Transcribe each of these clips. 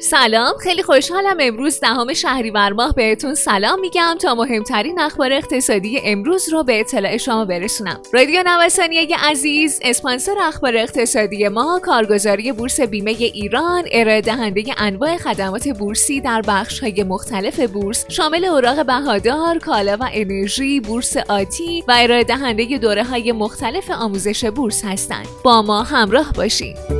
سلام خیلی خوشحالم امروز دهم شهریور ماه بهتون سلام میگم تا مهمترین اخبار اقتصادی امروز رو به اطلاع شما برسونم. رادیو نوسانیه عزیز اسپانسر اخبار اقتصادی ما کارگزاری بورس بیمه ایران ارائه دهنده انواع خدمات بورسی در بخش های مختلف بورس شامل اوراق بهادار کالا و انرژی بورس آتی و ارائه دهنده دوره های مختلف آموزش بورس هستند. با ما همراه باشید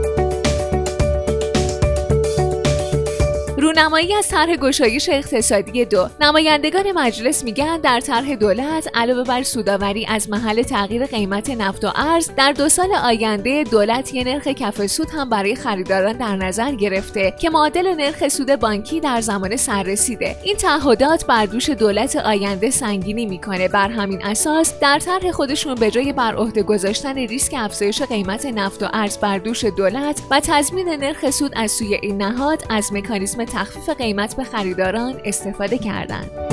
رونمایی از طرح گشایش اقتصادی دو. نمایندگان مجلس میگن در طرح دولت علاوه بر سوداوری از محل تغییر قیمت نفت و ارز در دو سال آینده دولت یه نرخ کف سود هم برای خریداران در نظر گرفته که معادل نرخ سود بانکی در زمان سررسیده. این تعهدات بر دوش دولت آینده سنگینی می‌کنه. بر همین اساس در طرح خودشون به جای بر عهده گذاشتن ریسک افزایش قیمت نفت و ارز بر دوش دولت و تضمین نرخ سود از سوی این نهاد از مکانیزم تخفیف قیمت به خریداران استفاده کردند.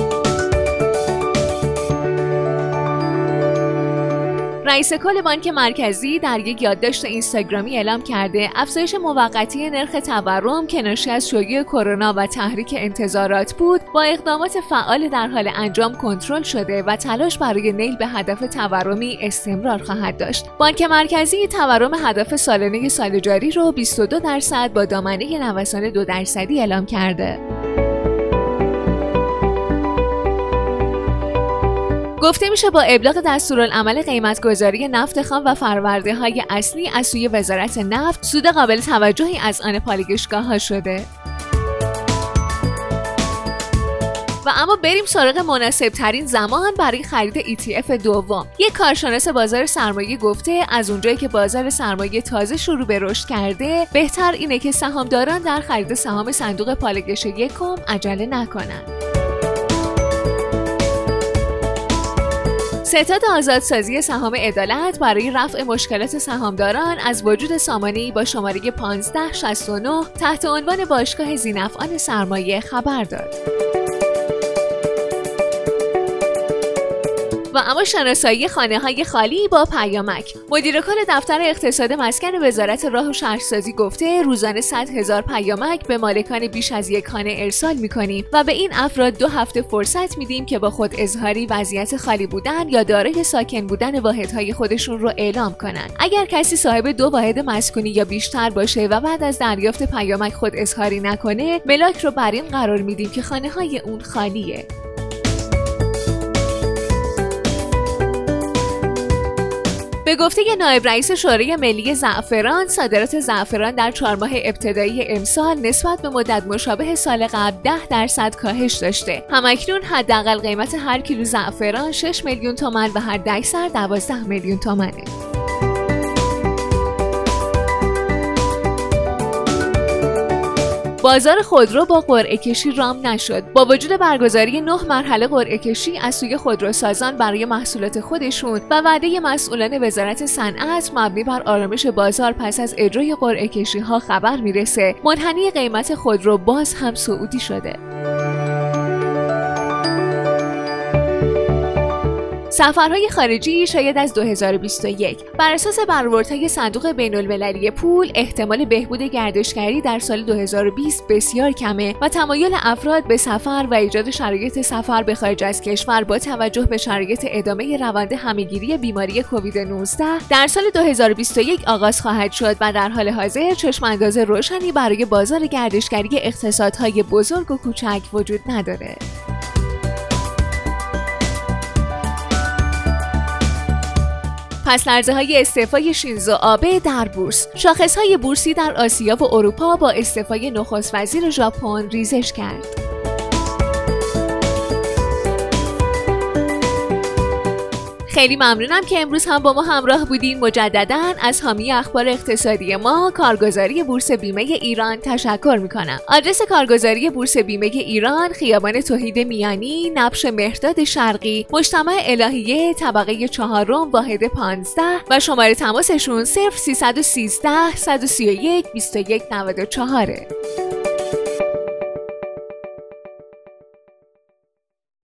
رئیس کل بانک مرکزی در یک یادداشت اینستاگرامی اعلام کرده افزایش موقتی نرخ تورم که ناشی از شیوع کرونا و تحریک انتظارات بود با اقدامات فعال در حال انجام کنترل شده و تلاش برای نیل به هدف تورمی استمرار خواهد داشت. بانک مرکزی تورم هدف سالانه سال جاری رو 22 درصد با دامنه نوسان دو درصدی اعلام کرده. گفته میشه با ابلاغ دستورالعمل قیمتگذاری نفت خام و فرورده های اصلی از سوی وزارت نفت سود قابل توجهی از آن پالگشگاه ها شده. و اما بریم سراغ مناسب ترین زمان برای خرید ETF دوم. یک کارشناس بازار سرمایه گفته از اونجایی که بازار سرمایه تازه شروع به رشد کرده بهتر اینه که سهامداران در خرید سهام صندوق پالگش یکم عجله نکنند. ستاد آزادسازی سهام عدالت برای رفع مشکلات سهامداران از وجود سامانه‌ای با شماره 1569 تحت عنوان باشگاه زینفعان سرمایه خبر داد. و اما شناسایی خانه های خالی با پیامک. مدیر کل دفتر اقتصاد مسکن وزارت راه و شهرسازی گفته روزانه 100 هزار پیامک به مالکان بیش از یک خانه ارسال می‌کنیم و به این افراد دو هفته فرصت میدیم که با خود اظهاری وضعیت خالی بودن یا دارای ساکن بودن واحدهای خودشون رو اعلام کنند. اگر کسی صاحب دو واحد مسکونی یا بیشتر باشه و بعد از دریافت پیامک خود اظهاری نکنه ملاک رو بر این قرار میدیم که خانه های اون خالیه. به گفته نایب رئیس شورای ملی زعفران صادرات زعفران در چهار ماه ابتدایی امسال نسبت به مدت مشابه سال قبل 10 درصد کاهش داشته. همکنون حداقل قیمت هر کیلو زعفران 6 میلیون تومن و هر دکسر 12 میلیون تومنه. بازار خودرو با قرعه کشی رام نشد. با وجود برگزاری نه مرحله قرعه کشی از سوی خودروسازان برای محصولات خودشون و وعده مسئولان وزارت صنعت مبنی بر آرامش بازار پس از اجرای قرعه کشی ها خبر می‌رسه. منحنی قیمت خودرو باز هم صعودی شده. سفرهای خارجی شاید از 2021 بر اساس برآوردهای صندوق بین المللی پول احتمال بهبود گردشگری در سال 2020 بسیار کمه و تمایل افراد به سفر و ایجاد شرایط سفر به خارج از کشور با توجه به شرایط ادامه روند همهگیری بیماری کووید 19 در سال 2021 آغاز خواهد شد و در حال حاضر چشم انداز روشنی برای بازار گردشگری اقتصادهای بزرگ و کوچک وجود نداره. پس لرزه های استعفای شینزو آبه در بورس شاخص های بورسی در آسیا و اروپا با استعفای نخست وزیر ژاپن ریزش کرد. خیلی ممنونم که امروز هم با ما همراه بودین. مجددا از حامی اخبار اقتصادی ما کارگزاری بورس بیمه ایران تشکر می‌کنم. آدرس کارگزاری بورس بیمه ایران خیابان توحید میانی نبش مهرداد شرقی مجتمع الهیه طبقه چهارم واحد 15 و شماره تماسشون 0313 131 2194